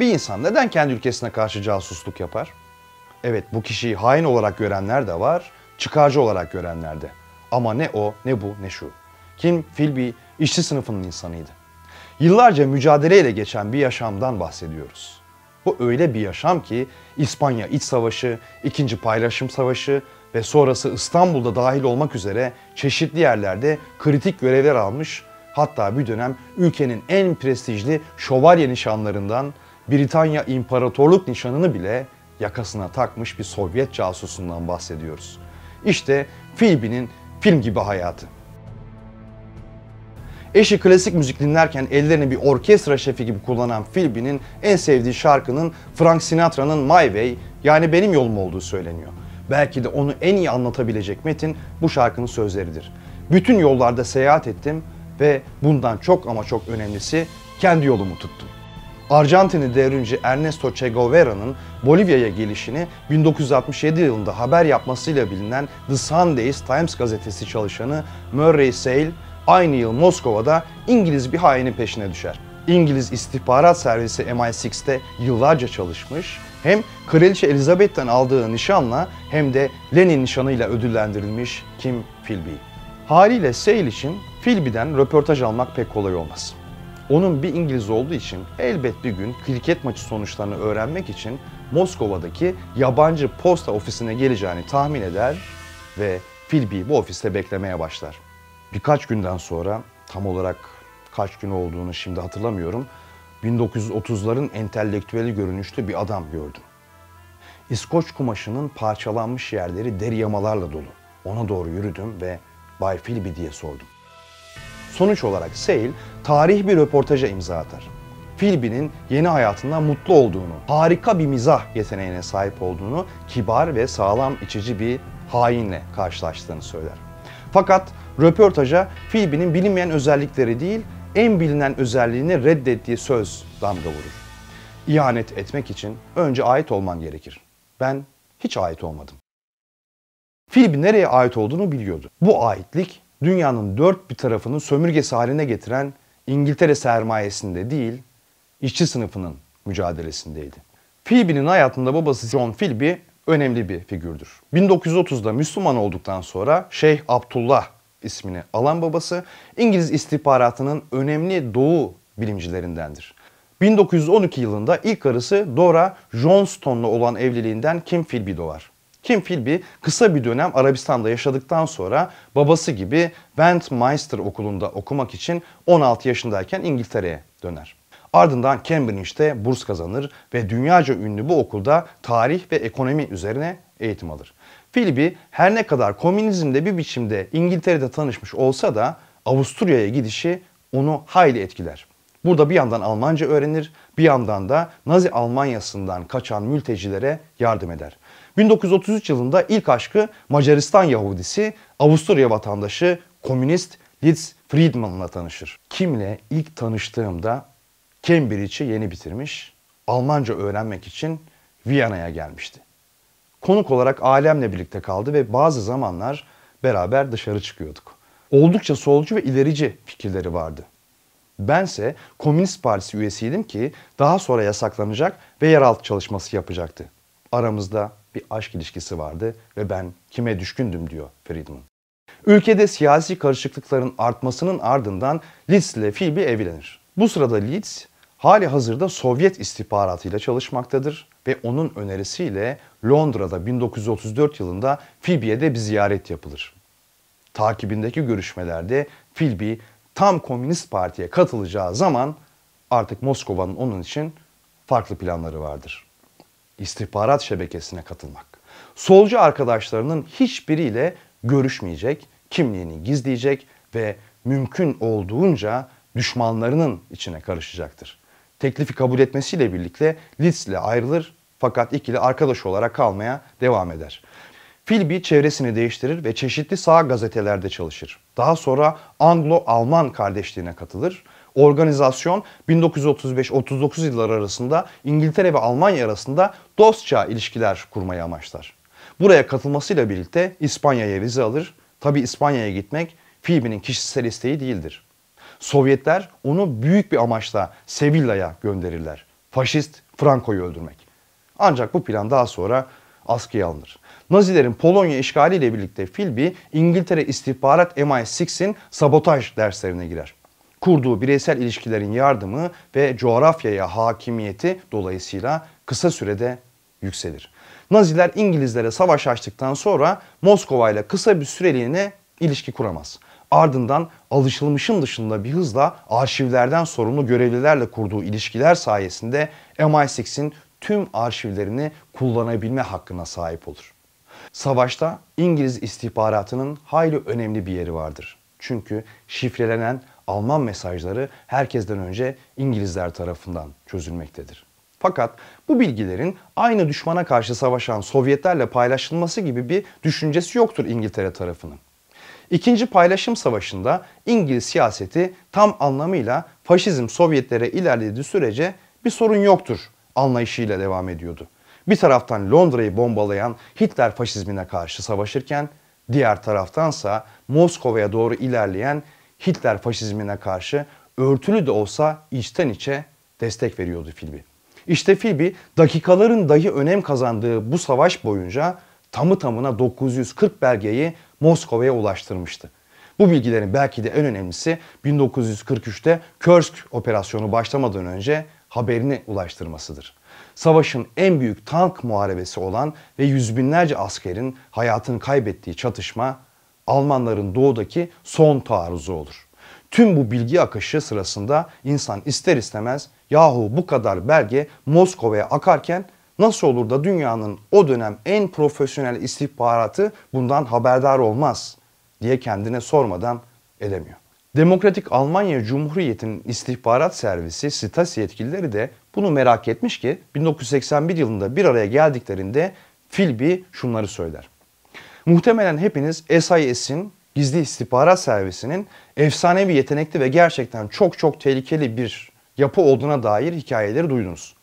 Bir insan neden kendi ülkesine karşı casusluk yapar? Evet bu kişiyi hain olarak görenler de var, çıkarcı olarak görenler de. Ama ne o, ne bu, ne şu. Kim Philby işçi sınıfının insanıydı. Yıllarca mücadeleyle geçen bir yaşamdan bahsediyoruz. Bu öyle bir yaşam ki İspanya İç Savaşı, İkinci Paylaşım Savaşı ve sonrası İstanbul'da dahil olmak üzere çeşitli yerlerde kritik görevler almış, hatta bir dönem ülkenin en prestijli şövalye nişanlarından Britanya İmparatorluk nişanını bile yakasına takmış bir Sovyet casusundan bahsediyoruz. İşte Philby'nin film gibi hayatı. Eşi klasik müzik dinlerken ellerini bir orkestra şefi gibi kullanan Philby'nin en sevdiği şarkının Frank Sinatra'nın My Way yani benim yolum olduğu söyleniyor. Belki de onu en iyi anlatabilecek metin bu şarkının sözleridir. Bütün yollarda seyahat ettim ve bundan çok ama çok önemlisi kendi yolumu tuttum. Arjantinli devrimci Ernesto Che Guevara'nın Bolivya'ya gelişini 1967 yılında haber yapmasıyla bilinen The Sundays Times gazetesi çalışanı Murray Sale aynı yıl Moskova'da İngiliz bir hainin peşine düşer. İngiliz istihbarat servisi MI6'te yıllarca çalışmış, hem Kraliçe Elizabeth'ten aldığı nişanla hem de Lenin nişanıyla ödüllendirilmiş Kim Philby. Haliyle Sale için Philby'den röportaj almak pek kolay olmaz. Onun bir İngiliz olduğu için elbet bir gün kriket maçı sonuçlarını öğrenmek için Moskova'daki yabancı posta ofisine geleceğini tahmin eder ve Philby bu ofiste beklemeye başlar. Birkaç günden sonra tam olarak kaç gün olduğunu şimdi hatırlamıyorum. 1930'ların entelektüeli görünüşlü bir adam gördüm. İskoç kumaşının parçalanmış yerleri deri yamalarla dolu. Ona doğru yürüdüm ve Bay Philby diye sordum. Sonuç olarak Sale tarih bir röportaja imza atar. Philby'nin yeni hayatında mutlu olduğunu, harika bir mizah yeteneğine sahip olduğunu, kibar ve sağlam içici bir hainle karşılaştığını söyler. Fakat röportaja Philby'nin bilinmeyen özellikleri değil, en bilinen özelliğini reddettiği söz damga vurur. İhanet etmek için önce ait olman gerekir. Ben hiç ait olmadım. Philby nereye ait olduğunu biliyordu. Bu aitlik dünyanın dört bir tarafını sömürgesi haline getiren İngiltere sermayesinde değil, işçi sınıfının mücadelesindeydi. Philby'nin hayatında babası John Philby önemli bir figürdür. 1930'da Müslüman olduktan sonra Şeyh Abdullah ismini alan babası İngiliz istihbaratının önemli doğu bilimcilerindendir. 1912 yılında ilk karısı Dora Johnston'la olan evliliğinden Kim Philby doğar. Kim Philby kısa bir dönem Arabistan'da yaşadıktan sonra babası gibi Westminster okulunda okumak için 16 yaşındayken İngiltere'ye döner. Ardından Cambridge'de burs kazanır ve dünyaca ünlü bu okulda tarih ve ekonomi üzerine eğitim alır. Philby her ne kadar komünizmde bir biçimde İngiltere'de tanışmış olsa da Avusturya'ya gidişi onu hayli etkiler. Burada bir yandan Almanca öğrenir, bir yandan da Nazi Almanyası'ndan kaçan mültecilere yardım eder. 1933 yılında ilk aşkı Macaristan Yahudisi, Avusturya vatandaşı komünist Litz Friedman'la tanışır. Kimle ilk tanıştığımda Cambridge'i yeni bitirmiş, Almanca öğrenmek için Viyana'ya gelmişti. Konuk olarak ailemle birlikte kaldı ve bazı zamanlar beraber dışarı çıkıyorduk. Oldukça solcu ve ilerici fikirleri vardı. Bense Komünist Partisi üyesiydim ki daha sonra yasaklanacak ve yeraltı çalışması yapacaktı. Aramızda bir aşk ilişkisi vardı ve ben kime düşkündüm diyor Friedman. Ülkede siyasi karışıklıkların artmasının ardından Leeds ile Philby evlenir. Bu sırada Leeds hali hazırda Sovyet istihbaratıyla çalışmaktadır ve onun önerisiyle Londra'da 1934 yılında Philby'ye de bir ziyaret yapılır. Takibindeki görüşmelerde Philby tam Komünist Parti'ye katılacağı zaman artık Moskova'nın onun için farklı planları vardır. İstihbarat şebekesine katılmak. Solcu arkadaşlarının hiçbiriyle görüşmeyecek, kimliğini gizleyecek ve mümkün olduğunca düşmanlarının içine karışacaktır. Teklifi kabul etmesiyle birlikte Litz ile ayrılır fakat ikili arkadaş olarak kalmaya devam eder. Philby çevresini değiştirir ve çeşitli sağ gazetelerde çalışır. Daha sonra Anglo-Alman kardeşliğine katılır. Organizasyon 1935-39 yılları arasında İngiltere ve Almanya arasında dostça ilişkiler kurmayı amaçlar. Buraya katılmasıyla birlikte İspanya'ya vize alır. Tabi İspanya'ya gitmek Philby'nin kişisel isteği değildir. Sovyetler onu büyük bir amaçla Sevilla'ya gönderirler. Faşist Franco'yu öldürmek. Ancak bu plan daha sonra askıya alınır. Nazilerin Polonya işgaliyle birlikte Philby İngiltere istihbarat MI6'in sabotaj derslerine girer. Kurduğu bireysel ilişkilerin yardımı ve coğrafyaya hakimiyeti dolayısıyla kısa sürede yükselir. Naziler İngilizlere savaş açtıktan sonra Moskova ile kısa bir süreliğine ilişki kuramaz. Ardından alışılmışın dışında bir hızla arşivlerden sorumlu görevlilerle kurduğu ilişkiler sayesinde MI6'in tüm arşivlerini kullanabilme hakkına sahip olur. Savaşta İngiliz istihbaratının hayli önemli bir yeri vardır. Çünkü şifrelenen Alman mesajları herkesten önce İngilizler tarafından çözülmektedir. Fakat bu bilgilerin aynı düşmana karşı savaşan Sovyetlerle paylaşılması gibi bir düşüncesi yoktur İngiltere tarafının. İkinci paylaşım savaşında İngiliz siyaseti tam anlamıyla faşizm Sovyetlere ilerlediği sürece bir sorun yoktur anlayışıyla devam ediyordu. Bir taraftan Londra'yı bombalayan Hitler faşizmine karşı savaşırken diğer taraftansa Moskova'ya doğru ilerleyen Hitler faşizmine karşı örtülü de olsa içten içe destek veriyordu Philby. İşte Philby dakikaların dahi önem kazandığı bu savaş boyunca tamı tamına 940 belgeyi Moskova'ya ulaştırmıştı. Bu bilgilerin belki de en önemlisi 1943'te Kursk operasyonu başlamadan önce haberini ulaştırmasıdır. Savaşın en büyük tank muharebesi olan ve yüz binlerce askerin hayatını kaybettiği çatışma Almanların doğudaki son taarruzu olur. Tüm bu bilgi akışı sırasında insan ister istemez yahu bu kadar belge Moskova'ya akarken nasıl olur da dünyanın o dönem en profesyonel istihbaratı bundan haberdar olmaz diye kendine sormadan edemiyor. Demokratik Almanya Cumhuriyeti'nin istihbarat servisi Stasi yetkilileri de bunu merak etmiş ki 1981 yılında bir araya geldiklerinde Philby şunları söyler. Muhtemelen hepiniz SIS'in gizli istihbarat servisinin efsanevi yetenekli ve gerçekten çok çok tehlikeli bir yapı olduğuna dair hikayeleri duydunuz.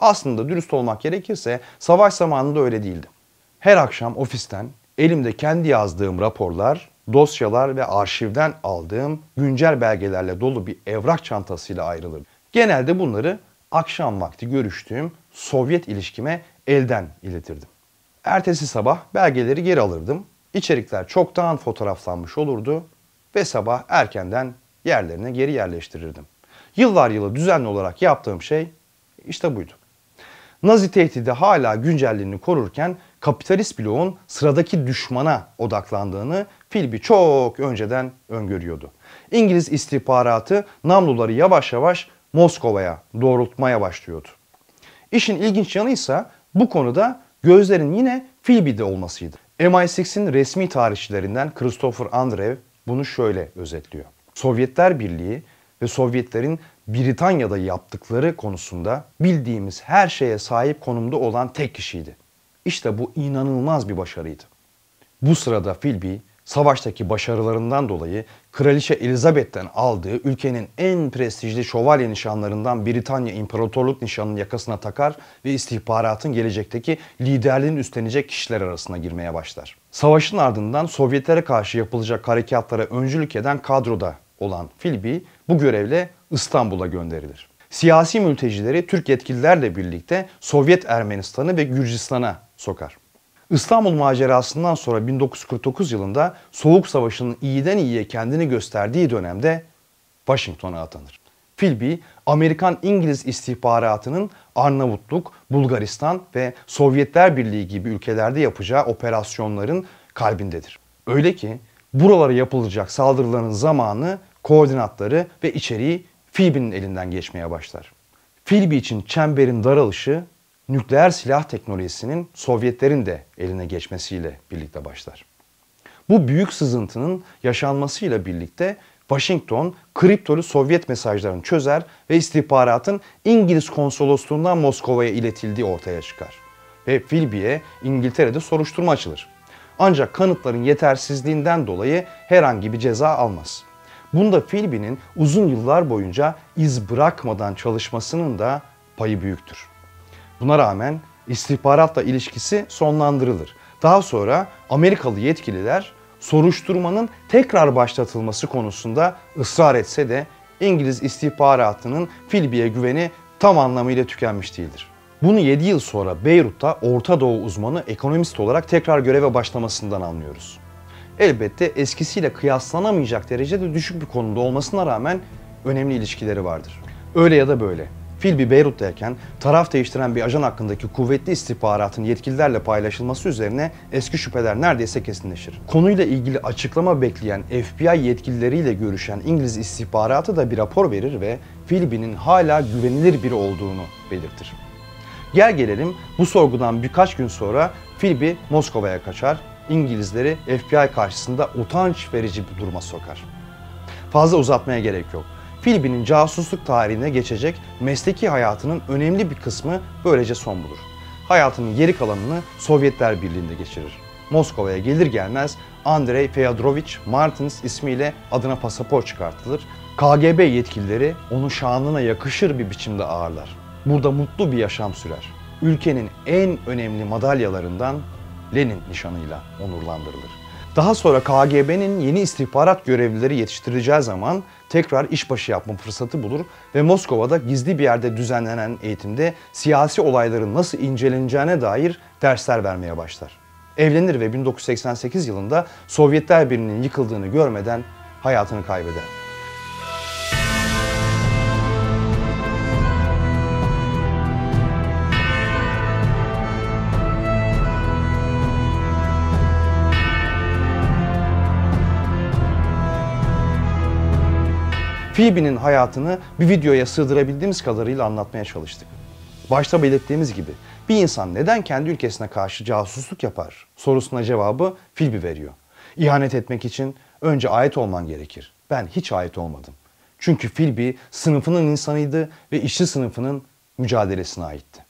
Aslında dürüst olmak gerekirse savaş zamanında öyle değildi. Her akşam ofisten elimde kendi yazdığım raporlar, dosyalar ve arşivden aldığım güncel belgelerle dolu bir evrak çantasıyla ayrılırdım. Genelde bunları akşam vakti görüştüğüm Sovyet ilişkime elden iletirdim. Ertesi sabah belgeleri geri alırdım. İçerikler çoktan fotoğraflanmış olurdu ve sabah erkenden yerlerine geri yerleştirirdim. Yıllar yılı düzenli olarak yaptığım şey işte buydu. Nazi tehdidi hala güncelliğini korurken kapitalist bloğun sıradaki düşmana odaklandığını Philby çok önceden öngörüyordu. İngiliz istihbaratı namluları yavaş yavaş Moskova'ya doğrultmaya başlıyordu. İşin ilginç yanı ise bu konuda gözlerin yine Philby'de olmasıydı. MI6'in resmi tarihçilerinden Christopher Andrev bunu şöyle özetliyor. Sovyetler Birliği ve Sovyetlerin Britanya'da yaptıkları konusunda bildiğimiz her şeye sahip konumda olan tek kişiydi. İşte bu inanılmaz bir başarıydı. Bu sırada Philby savaştaki başarılarından dolayı Kraliçe Elizabeth'ten aldığı ülkenin en prestijli şövalye nişanlarından Britanya İmparatorluk nişanını yakasına takar ve istihbaratın gelecekteki liderliğini üstlenecek kişiler arasına girmeye başlar. Savaşın ardından Sovyetlere karşı yapılacak harekatlara öncülük eden kadroda olan Philby bu görevle İstanbul'a gönderilir. Siyasi mültecileri Türk yetkililerle birlikte Sovyet Ermenistan'ı ve Gürcistan'a sokar. İstanbul macerasından sonra 1949 yılında Soğuk Savaşı'nın iyiden iyiye kendini gösterdiği dönemde Washington'a atanır. Philby, Amerikan-İngiliz istihbaratının Arnavutluk, Bulgaristan ve Sovyetler Birliği gibi ülkelerde yapacağı operasyonların kalbindedir. Öyle ki buralara yapılacak saldırıların zamanı, koordinatları ve içeriği Philby'nin elinden geçmeye başlar. Philby için çemberin daralışı nükleer silah teknolojisinin Sovyetlerin de eline geçmesiyle birlikte başlar. Bu büyük sızıntının yaşanmasıyla birlikte Washington kriptolu Sovyet mesajlarını çözer ve istihbaratın İngiliz konsolosluğundan Moskova'ya iletildiği ortaya çıkar. Ve Philby'ye İngiltere'de soruşturma açılır. Ancak kanıtların yetersizliğinden dolayı herhangi bir ceza almaz. Bunda Philby'nin uzun yıllar boyunca iz bırakmadan çalışmasının da payı büyüktür. Buna rağmen istihbaratla ilişkisi sonlandırılır. Daha sonra Amerikalı yetkililer soruşturmanın tekrar başlatılması konusunda ısrar etse de İngiliz istihbaratının Philby'ye güveni tam anlamıyla tükenmiş değildir. Bunu 7 yıl sonra Beyrut'ta Orta Doğu uzmanı ekonomist olarak tekrar göreve başlamasından anlıyoruz. Elbette eskisiyle kıyaslanamayacak derecede düşük bir konumda olmasına rağmen önemli ilişkileri vardır. Öyle ya da böyle. Philby Beyrut'tayken taraf değiştiren bir ajan hakkındaki kuvvetli istihbaratın yetkililerle paylaşılması üzerine eski şüpheler neredeyse kesinleşir. Konuyla ilgili açıklama bekleyen FBI yetkilileriyle görüşen İngiliz istihbaratı da bir rapor verir ve Philby'nin hala güvenilir biri olduğunu belirtir. Gel gelelim bu sorgudan birkaç gün sonra Philby Moskova'ya kaçar, İngilizleri FBI karşısında utanç verici bir duruma sokar. Fazla uzatmaya gerek yok. Philby'nin casusluk tarihine geçecek mesleki hayatının önemli bir kısmı böylece son bulur. Hayatının geri kalanını Sovyetler Birliği'nde geçirir. Moskova'ya gelir gelmez Andrei Feodorovich Martins ismiyle adına pasaport çıkartılır. KGB yetkilileri onu şanına yakışır bir biçimde ağırlar. Burada mutlu bir yaşam sürer. Ülkenin en önemli madalyalarından Lenin nişanıyla onurlandırılır. Daha sonra KGB'nin yeni istihbarat görevlileri yetiştireceği zaman tekrar işbaşı yapma fırsatı bulur ve Moskova'da gizli bir yerde düzenlenen eğitimde siyasi olayların nasıl inceleneceğine dair dersler vermeye başlar. Evlenir ve 1988 yılında Sovyetler Birliği'nin yıkıldığını görmeden hayatını kaybeder. Phoebe'nin hayatını bir videoya sığdırabildiğimiz kadarıyla anlatmaya çalıştık. Başta belirttiğimiz gibi bir insan neden kendi ülkesine karşı casusluk yapar sorusuna cevabı Phoebe veriyor. İhanet etmek için önce ait olman gerekir. Ben hiç ait olmadım. Çünkü Philby sınıfının insanıydı ve işçi sınıfının mücadelesine aitti.